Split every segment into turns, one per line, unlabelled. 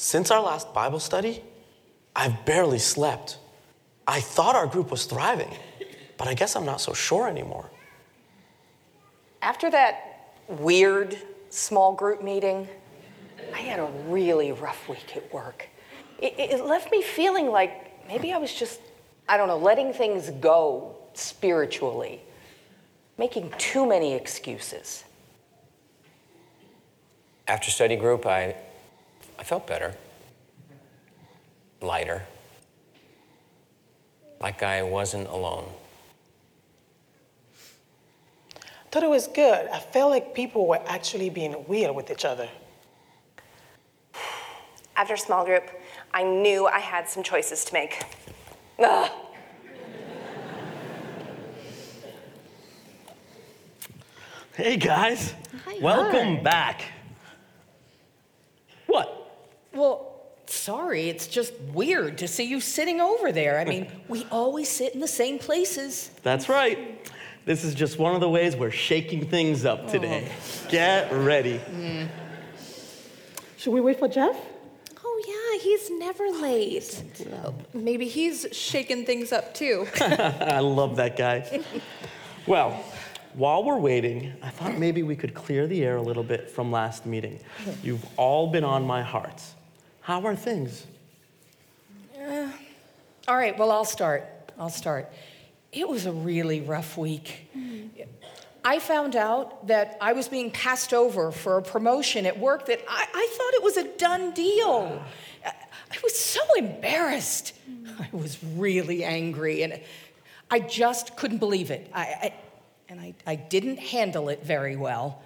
Since our last Bible study, I've barely slept. I thought our group was thriving, but I guess I'm not so sure anymore.
After that weird small group meeting, I had a really rough week at work. It, it left me feeling like maybe I was just, I don't know, letting things go spiritually, making too many excuses.
After study group, I, I felt better, lighter, like I wasn't alone.
I Thought it was good. I felt like people were actually being real with each other.
After small group, I knew I had some choices to make. Ugh.
Hey guys, welcome back. What?
Well, sorry, it's just weird to see you sitting over there. I mean, we always sit in the same places.
That's right. This is just one of the ways we're shaking things up today. Oh. Get ready.
Should we wait for Jeff?
Oh, yeah, he's never late.
Maybe he's shaking things up too.
I love that guy. Well, while we're waiting, I thought maybe we could clear the air a little bit from last meeting. You've all been on my heart. How are things?
Uh, all right, well, I'll start. I'll start. It was a really rough week. I found out that I was being passed over for a promotion at work that I, I thought it was a done deal. I, I was so embarrassed. I was really angry, and I just couldn't believe it. I, I, and I, I didn't handle it very well.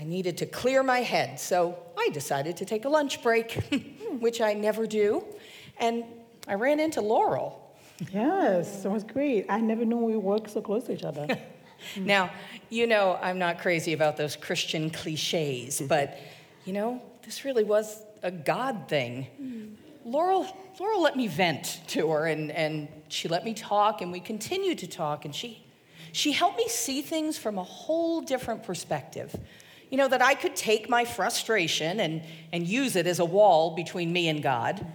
I needed to clear my head, so I decided to take a lunch break, which I never do. And I ran into Laurel.
Yes, it was great. I never knew we worked so close to each other.
Now, you know, I'm not crazy about those Christian cliches, mm-hmm. but you know, this really was a God thing. Mm. Laurel, Laurel let me vent to her, and, and she let me talk, and we continued to talk, and she, she helped me see things from a whole different perspective. You know, that I could take my frustration and, and use it as a wall between me and God,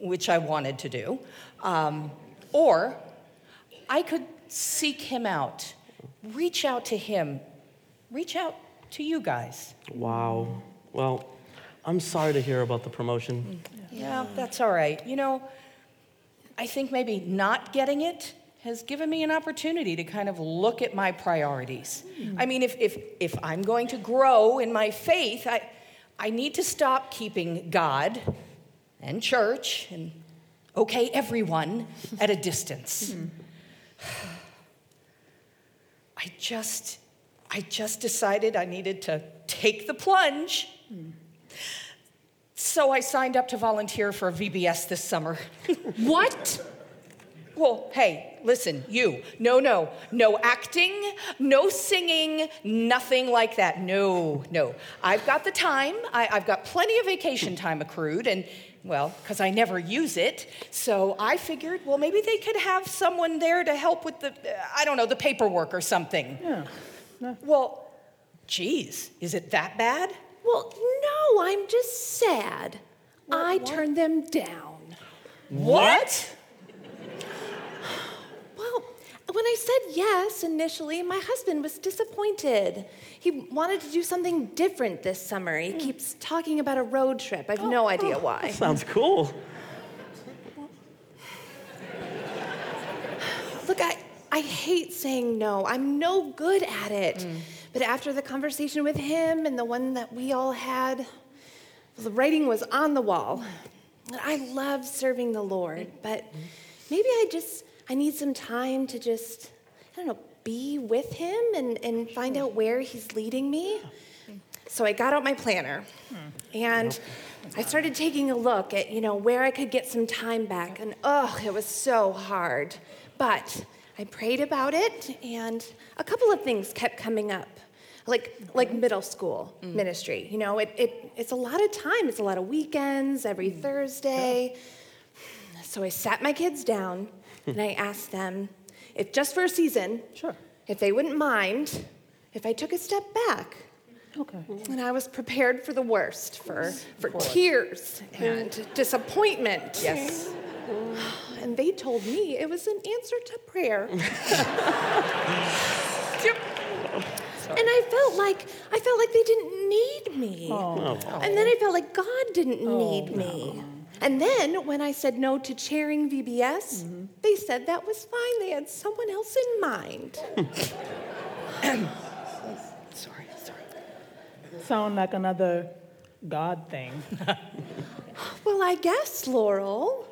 which I wanted to do. Um, or I could seek him out, reach out to him, reach out to you guys.
Wow. Well, I'm sorry to hear about the promotion.
Yeah, that's all right. You know, I think maybe not getting it has given me an opportunity to kind of look at my priorities. I mean, if, if, if I'm going to grow in my faith, I, I need to stop keeping God and church and okay, everyone at a distance. I just, I just decided I needed to take the plunge. So I signed up to volunteer for VBS this summer.
what?
Well, hey, listen, you. No, no. No acting, no singing, nothing like that. No, no. I've got the time. I, I've got plenty of vacation time accrued, and, well, because I never use it. So I figured, well, maybe they could have someone there to help with the, uh, I don't know, the paperwork or something.
Yeah.
Well, geez, is it that bad?
Well, no, I'm just sad. I turned them down.
What?
Well, when I said yes initially, my husband was disappointed. He wanted to do something different this summer. He hmm. keeps talking about a road trip. I have no oh, idea oh, why.
Sounds cool.
Look, I, I hate saying no. I'm no good at it. Hmm. But after the conversation with him and the one that we all had, the writing was on the wall. I love serving the Lord, hmm. but maybe I just I need some time to just I don't know be with him and, and find out where he's leading me. So I got out my planner and I started taking a look at, you know, where I could get some time back. And oh, it was so hard. But I prayed about it and a couple of things kept coming up. Like like middle school ministry. You know, it, it it's a lot of time. It's a lot of weekends, every mm. Thursday. So I sat my kids down and I asked them if just for a season,
Sure.
if they wouldn't mind if I took a step back
Okay.
And I was prepared for the worst, for, for tears and mm. disappointment.
Yes.
And they told me it was an answer to prayer. And I felt like I felt like they didn't need me. Oh. And then I felt like God didn't oh, need me. And then when I said no to chairing VBS, mm-hmm. they said that was fine. They had someone else in mind.
Sorry, sorry.
Sound like another God thing.
Well, I guess, Laurel.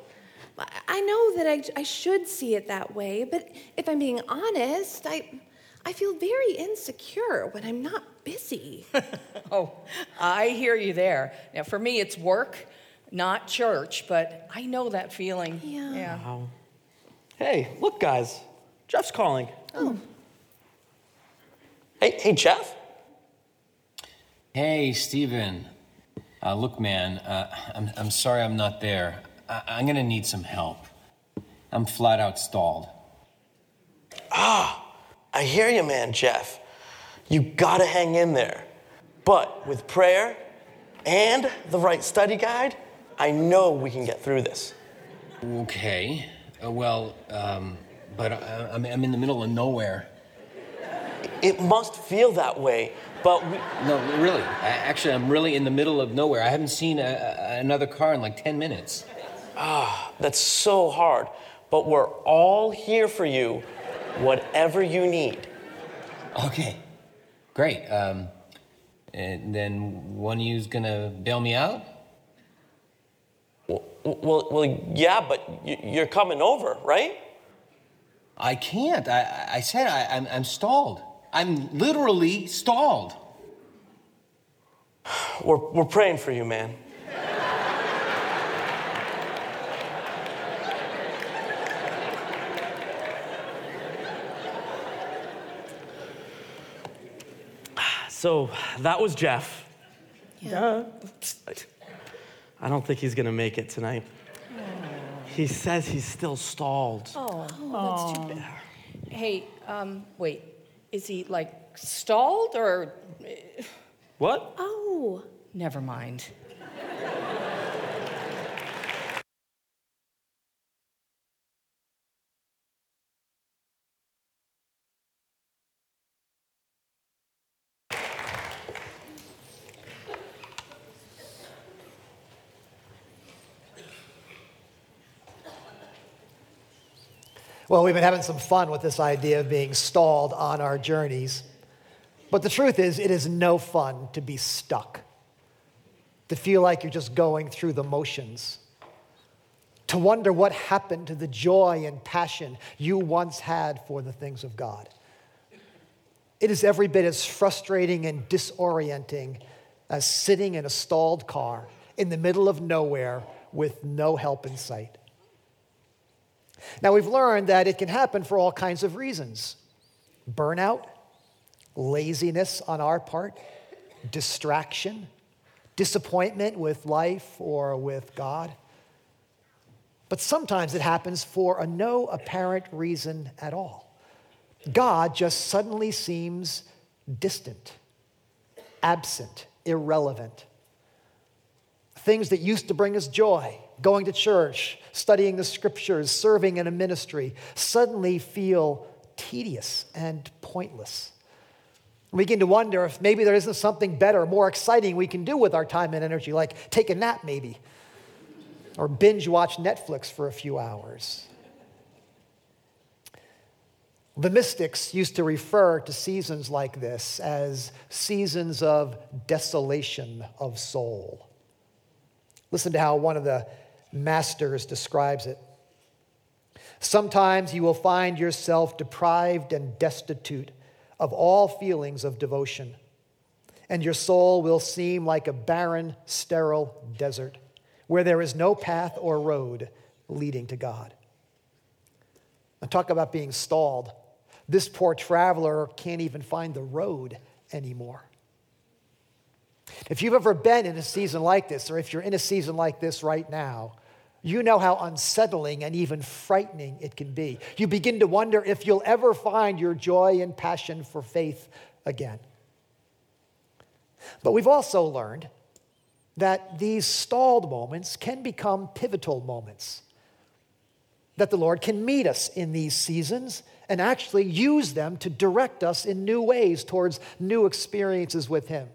I- I know that I, I should see it that way, but if I'm being honest, I, I feel very insecure when I'm not busy.
Oh, I hear you there. Now, for me, it's work, not church, but I know that feeling.
Yeah.
Yeah.
Hey, look, guys. Jeff's calling. Oh.
Hey, hey, Jeff?
Hey, Steven. Uh, look, man, uh, I'm, I'm sorry I'm not there. I, I'm gonna need some help. I'm flat out stalled.
Ah, I hear you, man, Jeff. You gotta hang in there. But with prayer and the right study guide, I know we can get through this.
Okay. Uh, well, um, but I, I'm, I'm in the middle of nowhere.
It must feel that way, but we,
No, really. I, actually, I'm really in the middle of nowhere. I haven't seen a, a, another car in like 10 minutes.
Ah, that's so hard. But we're all here for you, whatever you need.
Okay. Great. Um, and then one of you's gonna bail me out?
Well, well, well yeah, but you're coming over, right?
I can't. I, I- I said I, I'm, I'm stalled. I'm literally stalled.
We're, we're praying for you, man.
So that was Jeff.
Duh.
I don't think he's gonna make it tonight. He says he's still stalled.
Oh, that's too bad. Hey, um, wait. Is he like stalled or?
What?
Oh,
Never mind.
Well, we've been having some fun with this idea of being stalled on our journeys. But the truth is, it is no fun to be stuck, to feel like you're just going through the motions, to wonder what happened to the joy and passion you once had for the things of God. It is every bit as frustrating and disorienting as sitting in a stalled car in the middle of nowhere with no help in sight. Now, we've learned that it can happen for all kinds of reasons burnout, laziness on our part, distraction, disappointment with life or with God. But sometimes it happens for a no apparent reason at all. God just suddenly seems distant, absent, irrelevant. Things that used to bring us joy, going to church, studying the scriptures, serving in a ministry, suddenly feel tedious and pointless. We begin to wonder if maybe there isn't something better, more exciting we can do with our time and energy, like take a nap maybe, or binge watch Netflix for a few hours. The mystics used to refer to seasons like this as seasons of desolation of soul. Listen to how one of the masters describes it. Sometimes you will find yourself deprived and destitute of all feelings of devotion, and your soul will seem like a barren, sterile desert where there is no path or road leading to God. And talk about being stalled. This poor traveler can't even find the road anymore. If you've ever been in a season like this, or if you're in a season like this right now, you know how unsettling and even frightening it can be. You begin to wonder if you'll ever find your joy and passion for faith again. But we've also learned that these stalled moments can become pivotal moments. That the Lord can meet us in these seasons and actually use them to direct us in new ways towards new experiences with Him.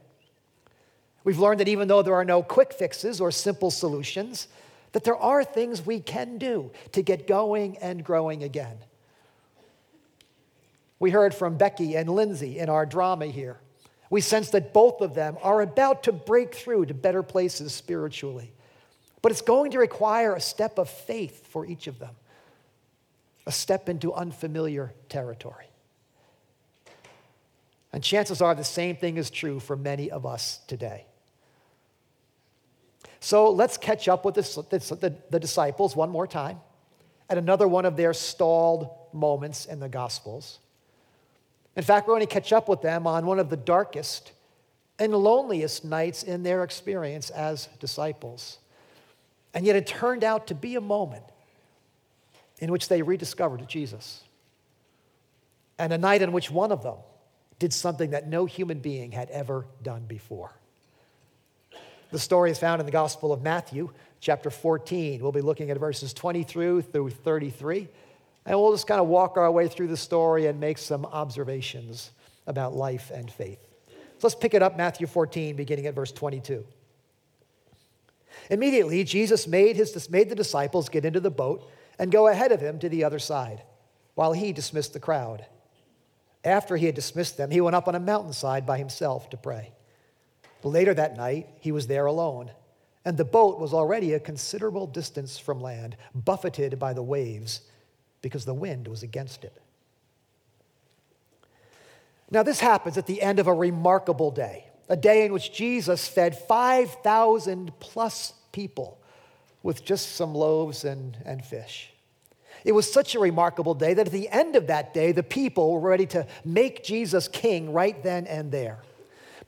We've learned that even though there are no quick fixes or simple solutions, that there are things we can do to get going and growing again. We heard from Becky and Lindsay in our drama here. We sense that both of them are about to break through to better places spiritually. But it's going to require a step of faith for each of them, a step into unfamiliar territory. And chances are the same thing is true for many of us today. So let's catch up with the, the, the, disciples one more time at another one of their stalled moments in the Gospels. In fact, we're going to catch up with them on one of the darkest and loneliest nights in their experience as disciples. And yet it turned out to be a moment in which they rediscovered Jesus. And a night in which one of them did something that no human being had ever done before. The story is found in the Gospel of Matthew, chapter 14. We'll be looking at verses 20 through through 33. And we'll just kind of walk our way through the story and make some observations about life and faith. So let's pick it up, Matthew 14, beginning at verse 22. Immediately, Jesus made, his, made the disciples get into the boat and go ahead of him to the other side, while he dismissed the crowd. After he had dismissed them, he went up on a mountainside by himself to pray. Later that night, he was there alone, and the boat was already a considerable distance from land, buffeted by the waves because the wind was against it. Now, this happens at the end of a remarkable day, a day in which Jesus fed 5,000 plus people with just some loaves and, and fish. It was such a remarkable day that at the end of that day, the people were ready to make Jesus king right then and there.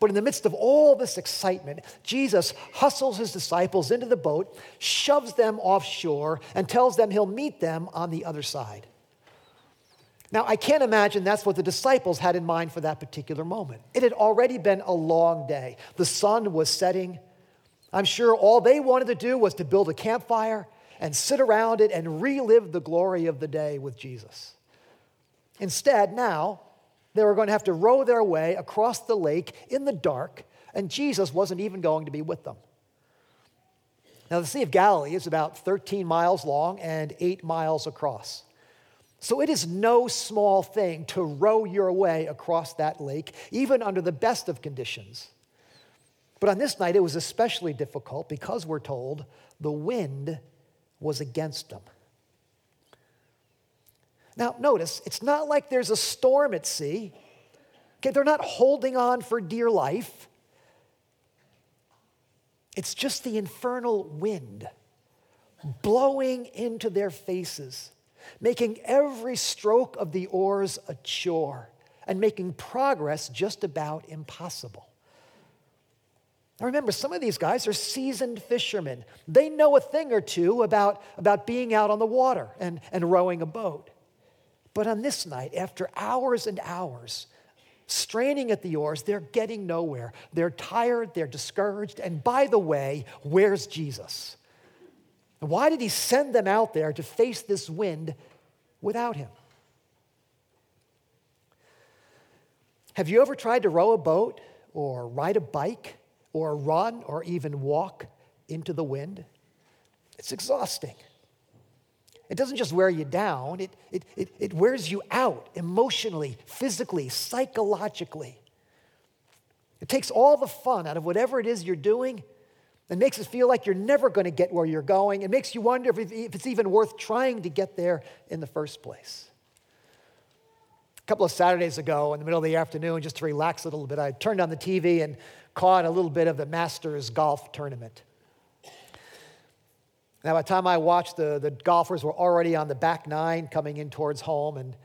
But in the midst of all this excitement, Jesus hustles his disciples into the boat, shoves them offshore, and tells them he'll meet them on the other side. Now, I can't imagine that's what the disciples had in mind for that particular moment. It had already been a long day. The sun was setting. I'm sure all they wanted to do was to build a campfire and sit around it and relive the glory of the day with Jesus. Instead, now, they were going to have to row their way across the lake in the dark, and Jesus wasn't even going to be with them. Now, the Sea of Galilee is about 13 miles long and 8 miles across. So it is no small thing to row your way across that lake, even under the best of conditions. But on this night, it was especially difficult because we're told the wind was against them. Now, notice, it's not like there's a storm at sea. Okay, they're not holding on for dear life. It's just the infernal wind blowing into their faces, making every stroke of the oars a chore, and making progress just about impossible. Now remember, some of these guys are seasoned fishermen. They know a thing or two about, about being out on the water and, and rowing a boat. But on this night, after hours and hours, straining at the oars, they're getting nowhere. They're tired, they're discouraged. And by the way, where's Jesus? Why did he send them out there to face this wind without him? Have you ever tried to row a boat or ride a bike or run or even walk into the wind? It's exhausting. It doesn't just wear you down, it, it, it, it wears you out emotionally, physically, psychologically. It takes all the fun out of whatever it is you're doing and makes it feel like you're never going to get where you're going. It makes you wonder if, if it's even worth trying to get there in the first place. A couple of Saturdays ago, in the middle of the afternoon, just to relax a little bit, I turned on the TV and caught a little bit of the Masters golf tournament. Now, by the time I watched, the, the golfers were already on the back nine coming in towards home, and,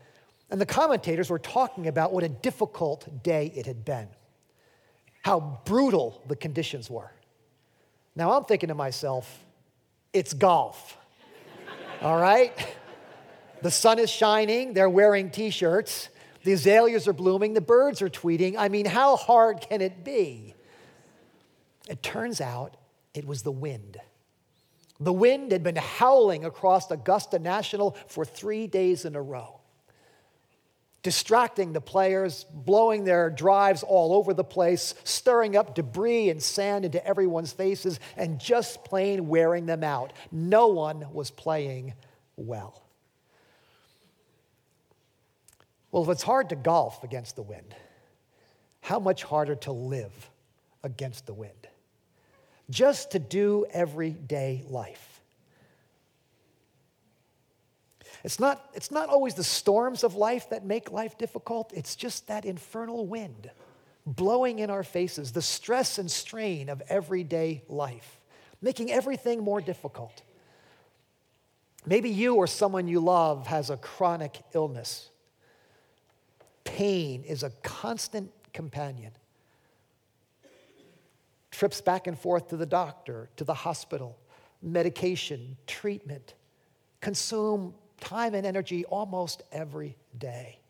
and the commentators were talking about what a difficult day it had been, how brutal the conditions were. Now, I'm thinking to myself, it's golf, all right? The sun is shining, they're wearing t shirts, the azaleas are blooming, the birds are tweeting. I mean, how hard can it be? It turns out it was the wind. The wind had been howling across Augusta National for three days in a row, distracting the players, blowing their drives all over the place, stirring up debris and sand into everyone's faces, and just plain wearing them out. No one was playing well. Well, if it's hard to golf against the wind, how much harder to live against the wind? Just to do everyday life. It's not, it's not always the storms of life that make life difficult, it's just that infernal wind blowing in our faces, the stress and strain of everyday life, making everything more difficult. Maybe you or someone you love has a chronic illness. Pain is a constant companion. Trips back and forth to the doctor, to the hospital, medication, treatment, consume time and energy almost every day.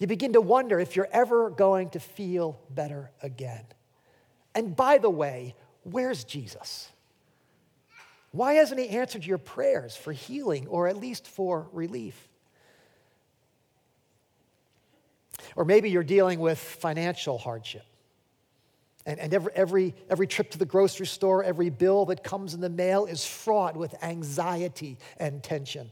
You begin to wonder if you're ever going to feel better again. And by the way, where's Jesus? Why hasn't he answered your prayers for healing or at least for relief? Or maybe you're dealing with financial hardship. And, and every, every, every trip to the grocery store, every bill that comes in the mail is fraught with anxiety and tension.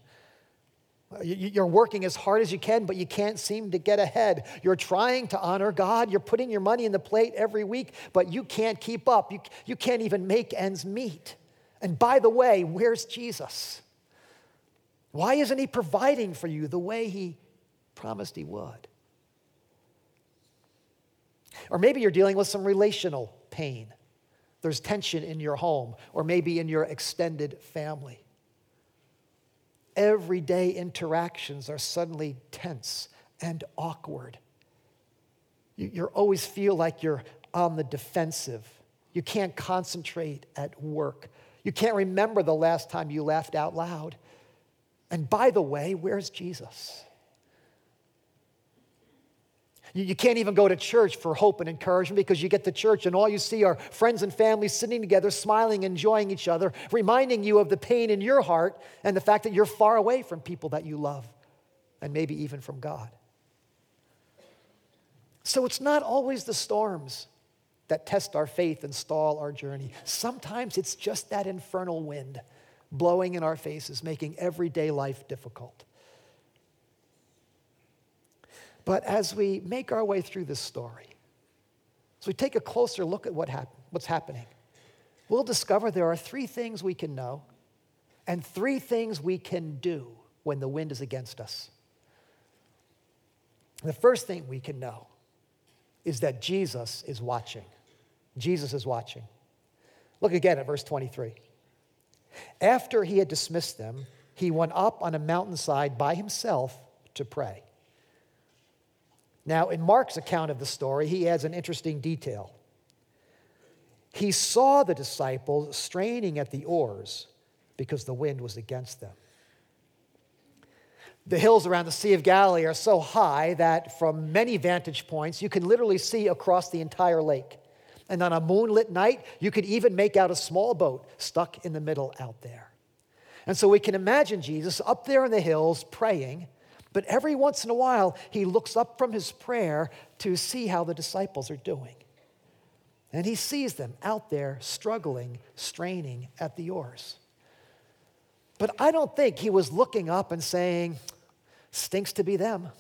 Uh, you're working as hard as you can, but you can't seem to get ahead. You're trying to honor God. You're putting your money in the plate every week, but you can't keep up. You, you can't even make ends meet. And by the way, where's Jesus? Why isn't he providing for you the way he promised he would? Or maybe you're dealing with some relational pain. There's tension in your home or maybe in your extended family. Everyday interactions are suddenly tense and awkward. You, you always feel like you're on the defensive. You can't concentrate at work. You can't remember the last time you laughed out loud. And by the way, where's Jesus? You, you can't even go to church for hope and encouragement because you get to church and all you see are friends and family sitting together, smiling, enjoying each other, reminding you of the pain in your heart and the fact that you're far away from people that you love and maybe even from God. So it's not always the storms that test our faith and stall our journey. Sometimes it's just that infernal wind blowing in our faces, making everyday life difficult. But as we make our way through this story, as we take a closer look at what hap- what's happening, we'll discover there are three things we can know and three things we can do when the wind is against us. The first thing we can know is that Jesus is watching. Jesus is watching. Look again at verse 23. After he had dismissed them, he went up on a mountainside by himself to pray. Now, in Mark's account of the story, he adds an interesting detail. He saw the disciples straining at the oars because the wind was against them. The hills around the Sea of Galilee are so high that from many vantage points, you can literally see across the entire lake. And on a moonlit night, you could even make out a small boat stuck in the middle out there. And so we can imagine Jesus up there in the hills praying but every once in a while, he looks up from his prayer to see how the disciples are doing. And he sees them out there struggling, straining at the oars. But I don't think he was looking up and saying, stinks to be them.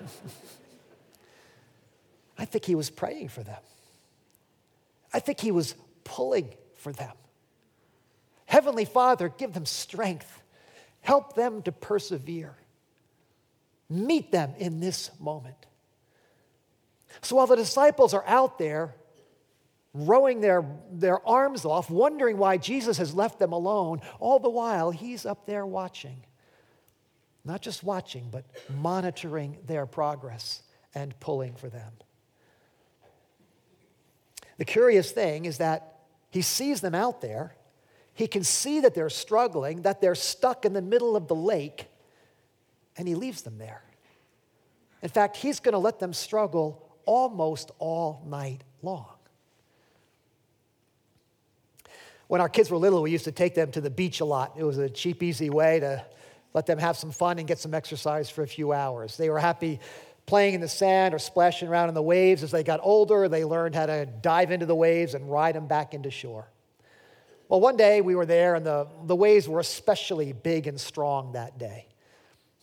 I think he was praying for them. I think he was pulling for them. Heavenly Father, give them strength. Help them to persevere. Meet them in this moment. So while the disciples are out there rowing their, their arms off, wondering why Jesus has left them alone, all the while he's up there watching. Not just watching, but monitoring their progress and pulling for them. The curious thing is that he sees them out there he can see that they're struggling, that they're stuck in the middle of the lake, and he leaves them there. In fact, he's going to let them struggle almost all night long. When our kids were little, we used to take them to the beach a lot. It was a cheap, easy way to let them have some fun and get some exercise for a few hours. They were happy playing in the sand or splashing around in the waves. As they got older, they learned how to dive into the waves and ride them back into shore. Well, one day we were there, and the, the waves were especially big and strong that day.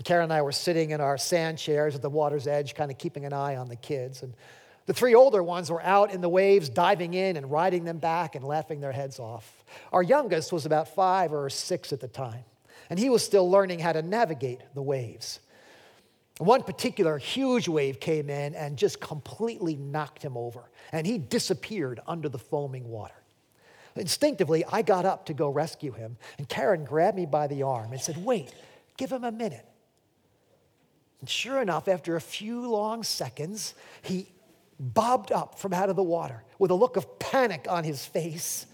Karen and I were sitting in our sand chairs at the water's edge, kind of keeping an eye on the kids. And the three older ones were out in the waves, diving in and riding them back and laughing their heads off. Our youngest was about five or six at the time, and he was still learning how to navigate the waves. One particular huge wave came in and just completely knocked him over, and he disappeared under the foaming water. Instinctively, I got up to go rescue him, and Karen grabbed me by the arm and said, Wait, give him a minute. And sure enough, after a few long seconds, he bobbed up from out of the water with a look of panic on his face.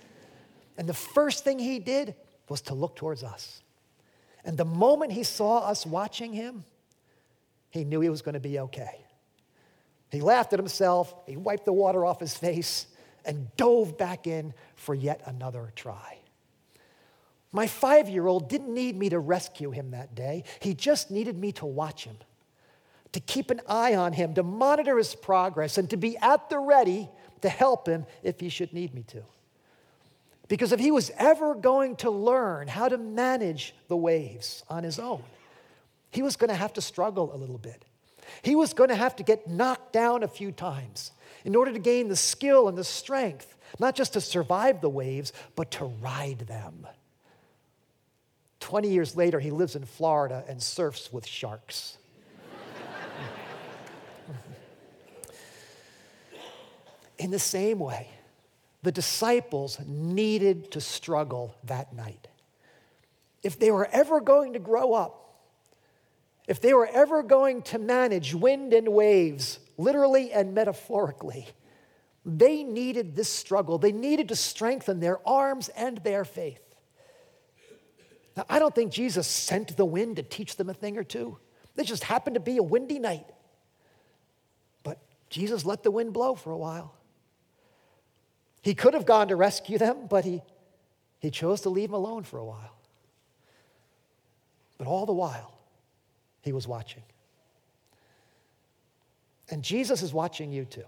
And the first thing he did was to look towards us. And the moment he saw us watching him, he knew he was going to be okay. He laughed at himself, he wiped the water off his face, and dove back in for yet another try. My five year old didn't need me to rescue him that day, he just needed me to watch him to keep an eye on him, to monitor his progress, and to be at the ready to help him if he should need me to. Because if he was ever going to learn how to manage the waves on his own, he was going to have to struggle a little bit. He was going to have to get knocked down a few times in order to gain the skill and the strength, not just to survive the waves, but to ride them. 20 years later, he lives in Florida and surfs with sharks. In the same way, the disciples needed to struggle that night. If they were ever going to grow up, if they were ever going to manage wind and waves, literally and metaphorically, they needed this struggle. They needed to strengthen their arms and their faith. Now, I don't think Jesus sent the wind to teach them a thing or two. It just happened to be a windy night. But Jesus let the wind blow for a while. He could have gone to rescue them, but he, he chose to leave them alone for a while. But all the while, he was watching. And Jesus is watching you too.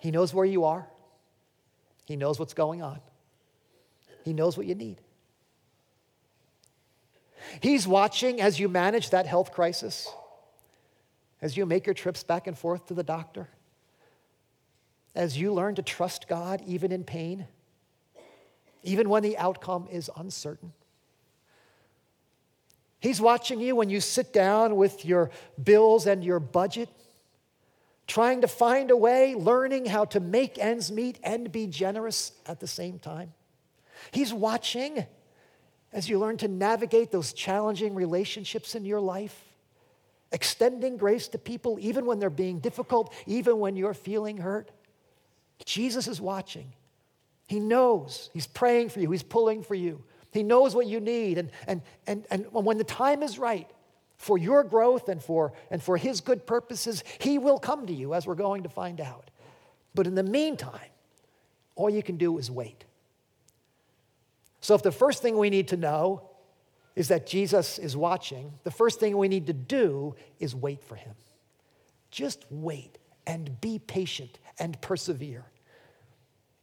He knows where you are, He knows what's going on, He knows what you need. He's watching as you manage that health crisis, as you make your trips back and forth to the doctor as you learn to trust God even in pain, even when the outcome is uncertain. He's watching you when you sit down with your bills and your budget, trying to find a way, learning how to make ends meet and be generous at the same time. He's watching as you learn to navigate those challenging relationships in your life, extending grace to people even when they're being difficult, even when you're feeling hurt. Jesus is watching. He knows. He's praying for you. He's pulling for you. He knows what you need. And, and, and, and when the time is right for your growth and for, and for His good purposes, He will come to you, as we're going to find out. But in the meantime, all you can do is wait. So, if the first thing we need to know is that Jesus is watching, the first thing we need to do is wait for Him. Just wait and be patient and persevere.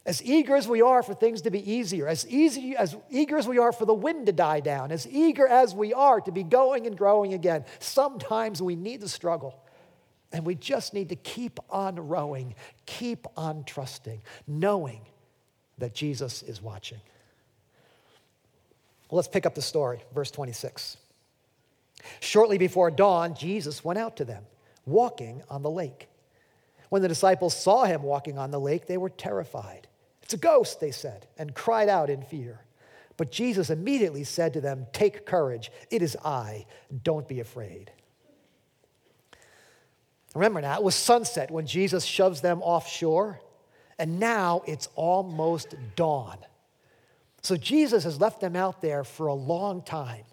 As eager as we are for things to be easier, as easy as eager as we are for the wind to die down, as eager as we are to be going and growing again, sometimes we need the struggle. And we just need to keep on rowing, keep on trusting, knowing that Jesus is watching. Well, let's pick up the story, verse 26. Shortly before dawn, Jesus went out to them, walking on the lake. When the disciples saw him walking on the lake, they were terrified. It's a ghost, they said, and cried out in fear. But Jesus immediately said to them, Take courage, it is I, don't be afraid. Remember now, it was sunset when Jesus shoves them offshore, and now it's almost dawn. So Jesus has left them out there for a long time.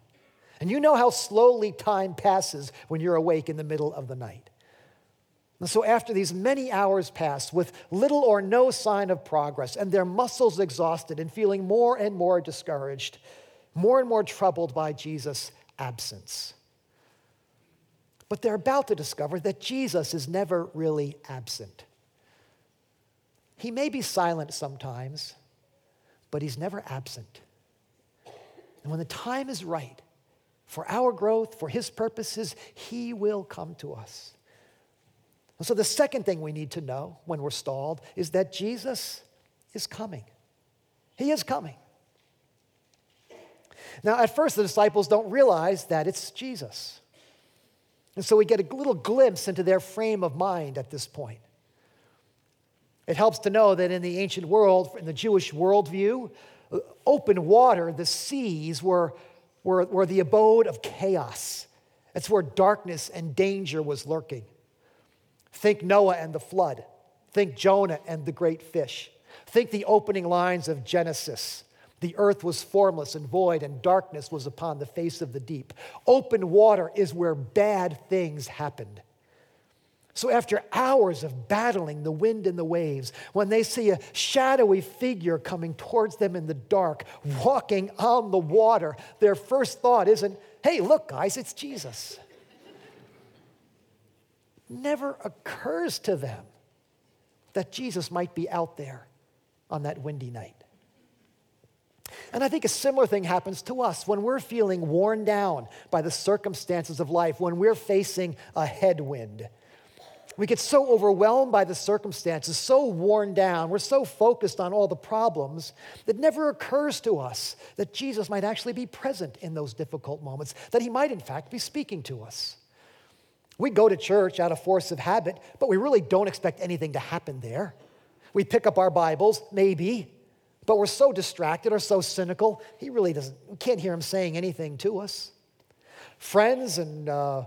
And you know how slowly time passes when you're awake in the middle of the night. And so, after these many hours pass with little or no sign of progress, and their muscles exhausted and feeling more and more discouraged, more and more troubled by Jesus' absence. But they're about to discover that Jesus is never really absent. He may be silent sometimes, but he's never absent. And when the time is right for our growth, for his purposes, he will come to us. So, the second thing we need to know when we're stalled is that Jesus is coming. He is coming. Now, at first, the disciples don't realize that it's Jesus. And so we get a little glimpse into their frame of mind at this point. It helps to know that in the ancient world, in the Jewish worldview, open water, the seas, were, were, were the abode of chaos. It's where darkness and danger was lurking. Think Noah and the flood. Think Jonah and the great fish. Think the opening lines of Genesis. The earth was formless and void, and darkness was upon the face of the deep. Open water is where bad things happened. So, after hours of battling the wind and the waves, when they see a shadowy figure coming towards them in the dark, walking on the water, their first thought isn't, hey, look, guys, it's Jesus. Never occurs to them that Jesus might be out there on that windy night. And I think a similar thing happens to us when we're feeling worn down by the circumstances of life, when we're facing a headwind. We get so overwhelmed by the circumstances, so worn down, we're so focused on all the problems that never occurs to us that Jesus might actually be present in those difficult moments, that he might, in fact, be speaking to us. We go to church out of force of habit, but we really don't expect anything to happen there. We pick up our Bibles, maybe, but we're so distracted or so cynical, he really doesn't, we can't hear him saying anything to us. Friends and uh,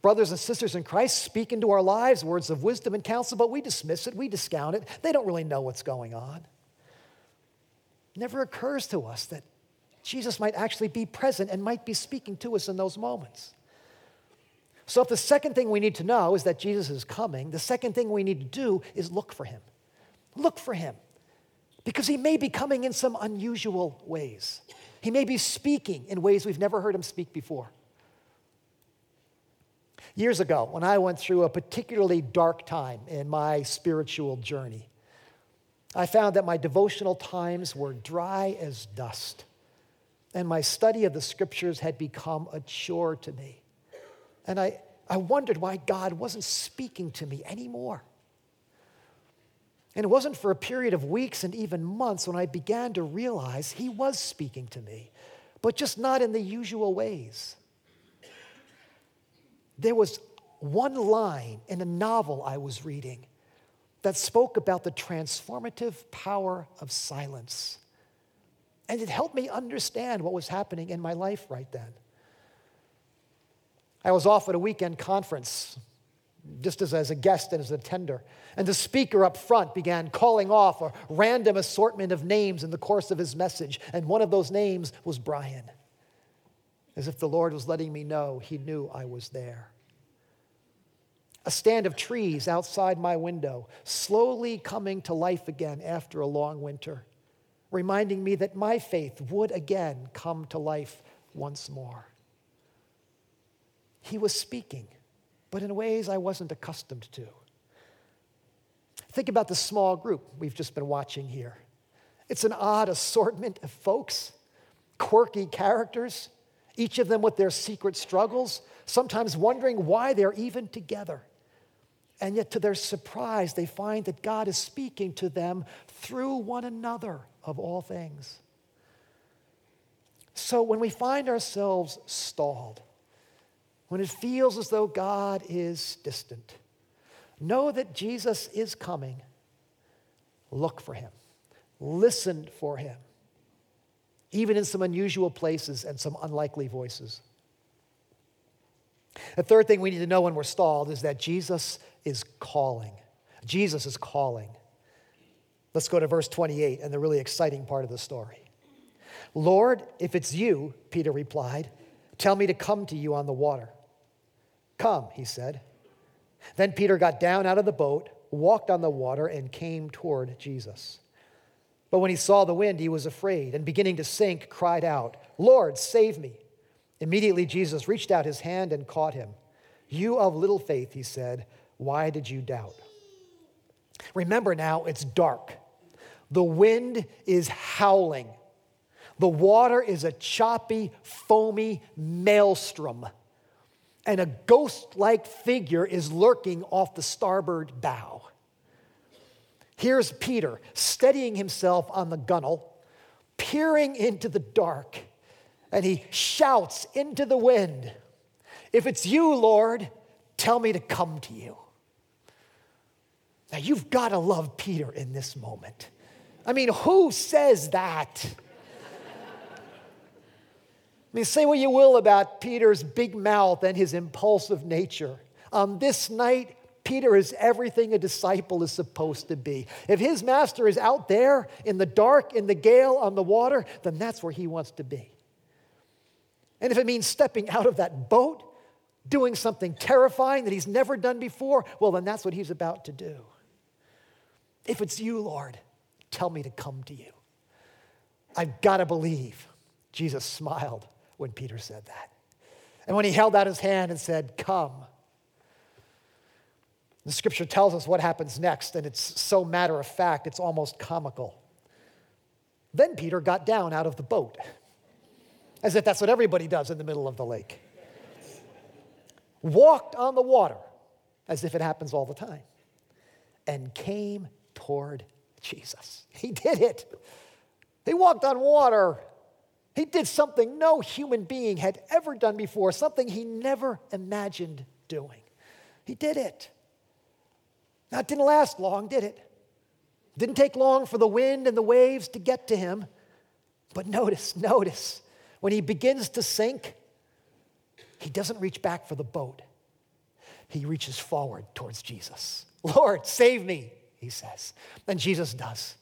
brothers and sisters in Christ speak into our lives words of wisdom and counsel, but we dismiss it, we discount it. They don't really know what's going on. never occurs to us that Jesus might actually be present and might be speaking to us in those moments. So, if the second thing we need to know is that Jesus is coming, the second thing we need to do is look for him. Look for him because he may be coming in some unusual ways. He may be speaking in ways we've never heard him speak before. Years ago, when I went through a particularly dark time in my spiritual journey, I found that my devotional times were dry as dust, and my study of the scriptures had become a chore to me. And I, I wondered why God wasn't speaking to me anymore. And it wasn't for a period of weeks and even months when I began to realize He was speaking to me, but just not in the usual ways. There was one line in a novel I was reading that spoke about the transformative power of silence. And it helped me understand what was happening in my life right then. I was off at a weekend conference, just as, as a guest and as an attender. And the speaker up front began calling off a random assortment of names in the course of his message. And one of those names was Brian, as if the Lord was letting me know he knew I was there. A stand of trees outside my window, slowly coming to life again after a long winter, reminding me that my faith would again come to life once more. He was speaking, but in ways I wasn't accustomed to. Think about the small group we've just been watching here. It's an odd assortment of folks, quirky characters, each of them with their secret struggles, sometimes wondering why they're even together. And yet, to their surprise, they find that God is speaking to them through one another of all things. So, when we find ourselves stalled, when it feels as though God is distant, know that Jesus is coming. Look for him, listen for him, even in some unusual places and some unlikely voices. The third thing we need to know when we're stalled is that Jesus is calling. Jesus is calling. Let's go to verse 28 and the really exciting part of the story. Lord, if it's you, Peter replied, tell me to come to you on the water. Come, he said. Then Peter got down out of the boat, walked on the water, and came toward Jesus. But when he saw the wind, he was afraid, and beginning to sink, cried out, Lord, save me. Immediately Jesus reached out his hand and caught him. You of little faith, he said, why did you doubt? Remember now, it's dark. The wind is howling. The water is a choppy, foamy maelstrom. And a ghost like figure is lurking off the starboard bow. Here's Peter steadying himself on the gunwale, peering into the dark, and he shouts into the wind If it's you, Lord, tell me to come to you. Now, you've got to love Peter in this moment. I mean, who says that? I mean, say what you will about Peter's big mouth and his impulsive nature. On this night, Peter is everything a disciple is supposed to be. If his master is out there in the dark, in the gale, on the water, then that's where he wants to be. And if it means stepping out of that boat, doing something terrifying that he's never done before, well, then that's what he's about to do. If it's you, Lord, tell me to come to you. I've got to believe. Jesus smiled when Peter said that. And when he held out his hand and said, Come, the scripture tells us what happens next, and it's so matter of fact, it's almost comical. Then Peter got down out of the boat, as if that's what everybody does in the middle of the lake. Walked on the water, as if it happens all the time, and came toward Jesus. He did it. He walked on water he did something no human being had ever done before, something he never imagined doing. He did it. Now, it didn't last long, did it? Didn't take long for the wind and the waves to get to him. But notice, notice, when he begins to sink, he doesn't reach back for the boat. He reaches forward towards Jesus. Lord, save me, he says. And Jesus does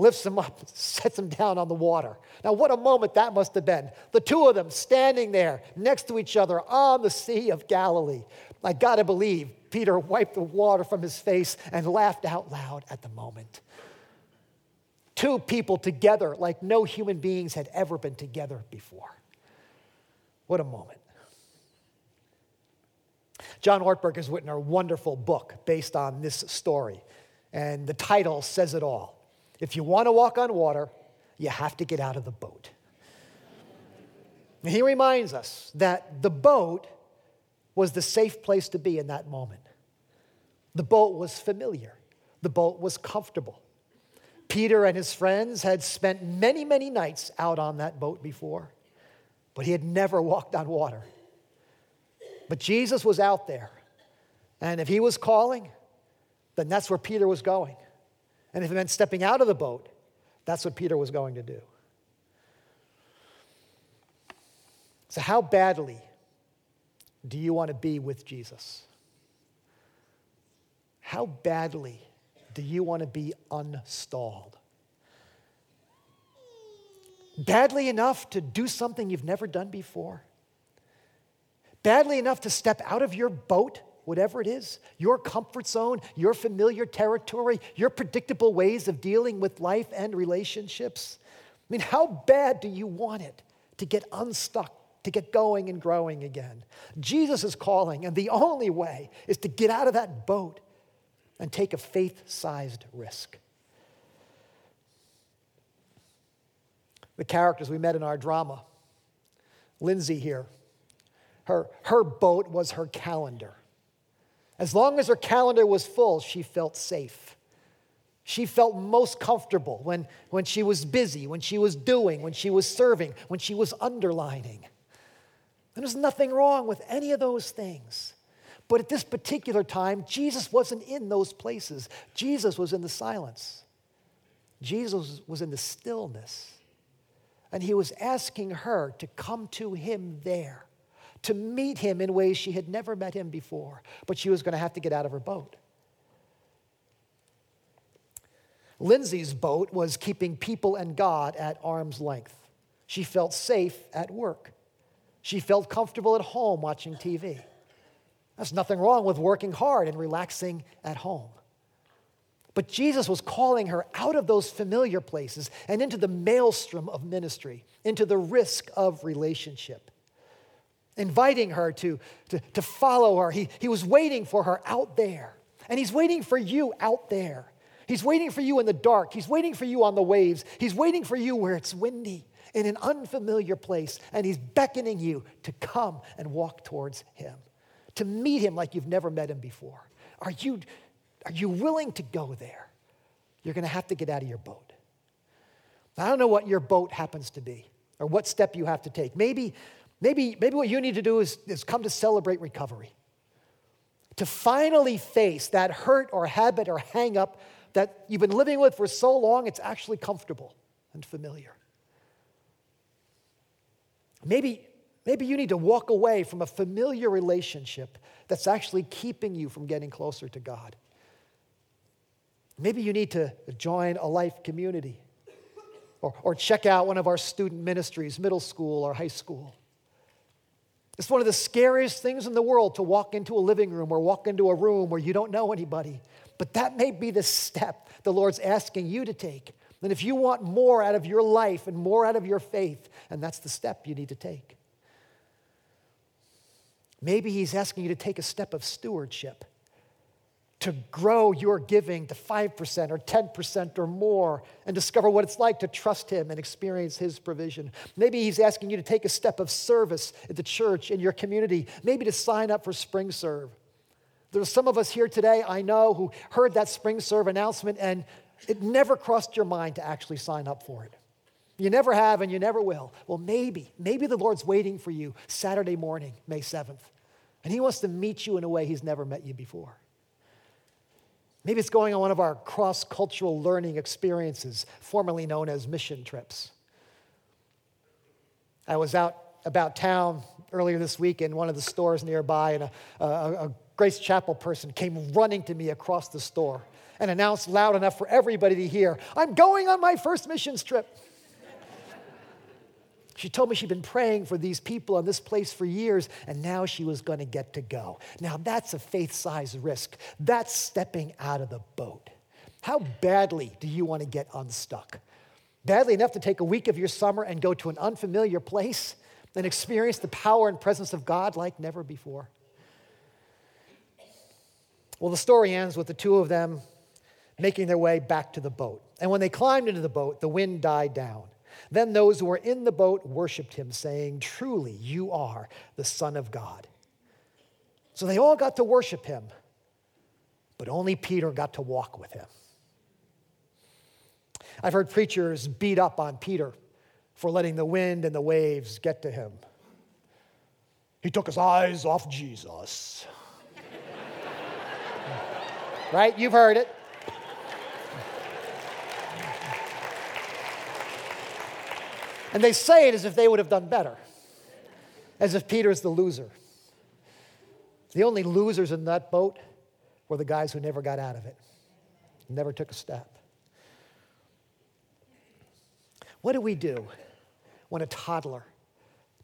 lifts him up, sets him down on the water. Now, what a moment that must have been. The two of them standing there next to each other on the Sea of Galilee. I gotta believe Peter wiped the water from his face and laughed out loud at the moment. Two people together like no human beings had ever been together before. What a moment. John Ortberg has written a wonderful book based on this story, and the title says it all if you want to walk on water, you have to get out of the boat. He reminds us that the boat was the safe place to be in that moment. The boat was familiar, the boat was comfortable. Peter and his friends had spent many, many nights out on that boat before, but he had never walked on water. But Jesus was out there, and if he was calling, then that's where Peter was going. And if it meant stepping out of the boat, that's what Peter was going to do. So, how badly do you want to be with Jesus? How badly do you want to be unstalled? Badly enough to do something you've never done before? Badly enough to step out of your boat whatever it is, your comfort zone, your familiar territory, your predictable ways of dealing with life and relationships. I mean, how bad do you want it to get unstuck, to get going and growing again? Jesus is calling, and the only way is to get out of that boat and take a faith sized risk. The characters we met in our drama, Lindsay here, her, her boat was her calendar. As long as her calendar was full, she felt safe. She felt most comfortable when, when she was busy, when she was doing, when she was serving, when she was underlining. And there's nothing wrong with any of those things. But at this particular time, Jesus wasn't in those places. Jesus was in the silence. Jesus was in the stillness. And he was asking her to come to him there to meet him in ways she had never met him before, but she was going to have to get out of her boat. Lindsay's boat was keeping people and God at arm's length. She felt safe at work. She felt comfortable at home watching TV. There's nothing wrong with working hard and relaxing at home. But Jesus was calling her out of those familiar places and into the maelstrom of ministry, into the risk of relationship, inviting her to, to, to follow her. He, he was waiting for her out there, and He's waiting for you out there. He's waiting for you in the dark. He's waiting for you on the waves. He's waiting for you where it's windy in an unfamiliar place, and He's beckoning you to come and walk towards Him, to meet Him like you've never met Him before. Are you, are you willing to go there? You're going to have to get out of your boat. I don't know what your boat happens to be or what step you have to take. Maybe, maybe, maybe what you need to do is, is come to celebrate recovery. To finally face that hurt or habit or hang up that you've been living with for so long, it's actually comfortable and familiar. Maybe, maybe you need to walk away from a familiar relationship that's actually keeping you from getting closer to God. Maybe you need to join a life community or, or check out one of our student ministries, middle school or high school. It's one of the scariest things in the world to walk into a living room or walk into a room where you don't know anybody. But that may be the step the Lord's asking you to take. And if you want more out of your life and more out of your faith, and that's the step you need to take. Maybe He's asking you to take a step of stewardship to grow your giving to 5% or 10% or more and discover what it's like to trust Him and experience His provision. Maybe He's asking you to take a step of service at the church, in your community, maybe to sign up for Spring Serve. There's some of us here today, I know, who heard that Spring Serve announcement and it never crossed your mind to actually sign up for it. You never have and you never will. Well, maybe, maybe the Lord's waiting for you Saturday morning, May 7th, and He wants to meet you in a way He's never met you before. Maybe it's going on one of our cross cultural learning experiences, formerly known as mission trips. I was out about town earlier this week in one of the stores nearby, and a, a, a Grace Chapel person came running to me across the store and announced loud enough for everybody to hear, I'm going on my first missions trip. She told me she'd been praying for these people in this place for years, and now she was going to get to go. Now, that's a faith sized risk. That's stepping out of the boat. How badly do you want to get unstuck? Badly enough to take a week of your summer and go to an unfamiliar place and experience the power and presence of God like never before? Well, the story ends with the two of them making their way back to the boat. And when they climbed into the boat, the wind died down. Then those who were in the boat worshiped him, saying, Truly, you are the Son of God. So they all got to worship him, but only Peter got to walk with him. I've heard preachers beat up on Peter for letting the wind and the waves get to him. He took his eyes off Jesus. right? You've heard it. And they say it as if they would have done better, as if Peter's the loser. The only losers in that boat were the guys who never got out of it, never took a step. What do we do when a toddler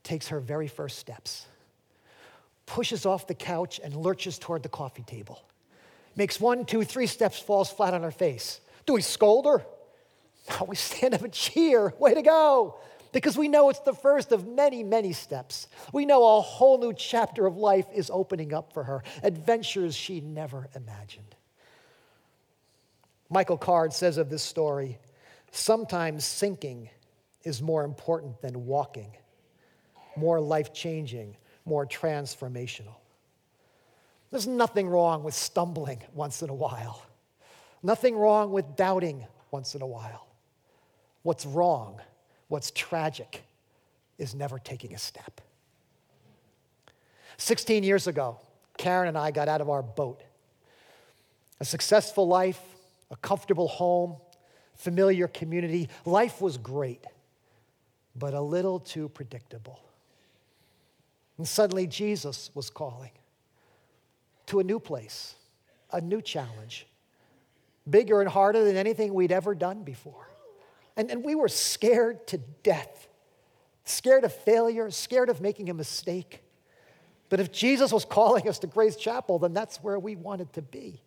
takes her very first steps, pushes off the couch and lurches toward the coffee table, makes one, two, three steps, falls flat on her face? Do we scold her? No, we stand up and cheer. Way to go because we know it's the first of many, many steps. We know a whole new chapter of life is opening up for her, adventures she never imagined. Michael Card says of this story sometimes sinking is more important than walking, more life changing, more transformational. There's nothing wrong with stumbling once in a while, nothing wrong with doubting once in a while. What's wrong What's tragic is never taking a step. 16 years ago, Karen and I got out of our boat. A successful life, a comfortable home, familiar community. Life was great, but a little too predictable. And suddenly, Jesus was calling to a new place, a new challenge, bigger and harder than anything we'd ever done before. And, and we were scared to death, scared of failure, scared of making a mistake. But if Jesus was calling us to Grace Chapel, then that's where we wanted to be.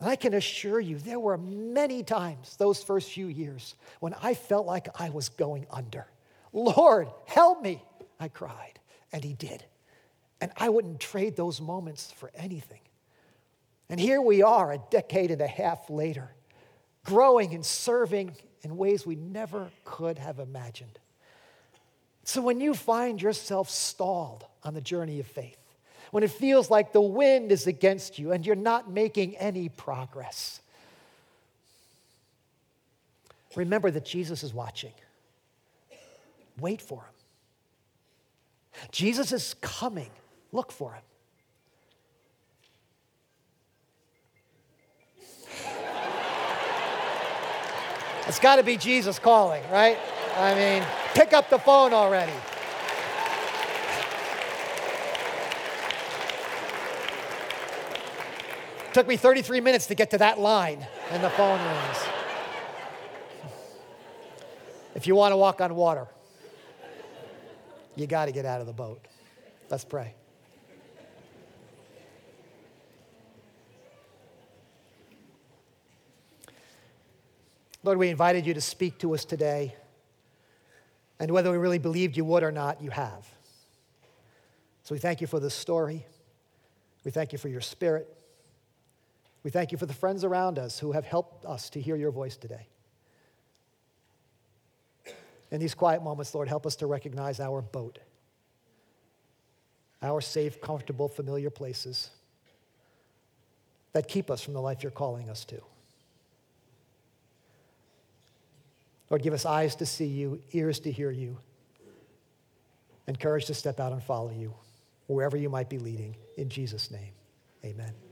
And I can assure you, there were many times those first few years when I felt like I was going under. Lord, help me, I cried. And He did. And I wouldn't trade those moments for anything. And here we are, a decade and a half later, growing and serving in ways we never could have imagined. So when you find yourself stalled on the journey of faith, when it feels like the wind is against you and you're not making any progress, remember that Jesus is watching. Wait for him. Jesus is coming. Look for him. It's got to be Jesus calling, right? I mean, pick up the phone already. Took me 33 minutes to get to that line, and the phone rings. If you want to walk on water, you got to get out of the boat. Let's pray. Lord, we invited you to speak to us today. And whether we really believed you would or not, you have. So we thank you for this story. We thank you for your spirit. We thank you for the friends around us who have helped us to hear your voice today. In these quiet moments, Lord, help us to recognize our boat, our safe, comfortable, familiar places that keep us from the life you're calling us to. Lord, give us eyes to see you, ears to hear you, and courage to step out and follow you wherever you might be leading. In Jesus' name, amen.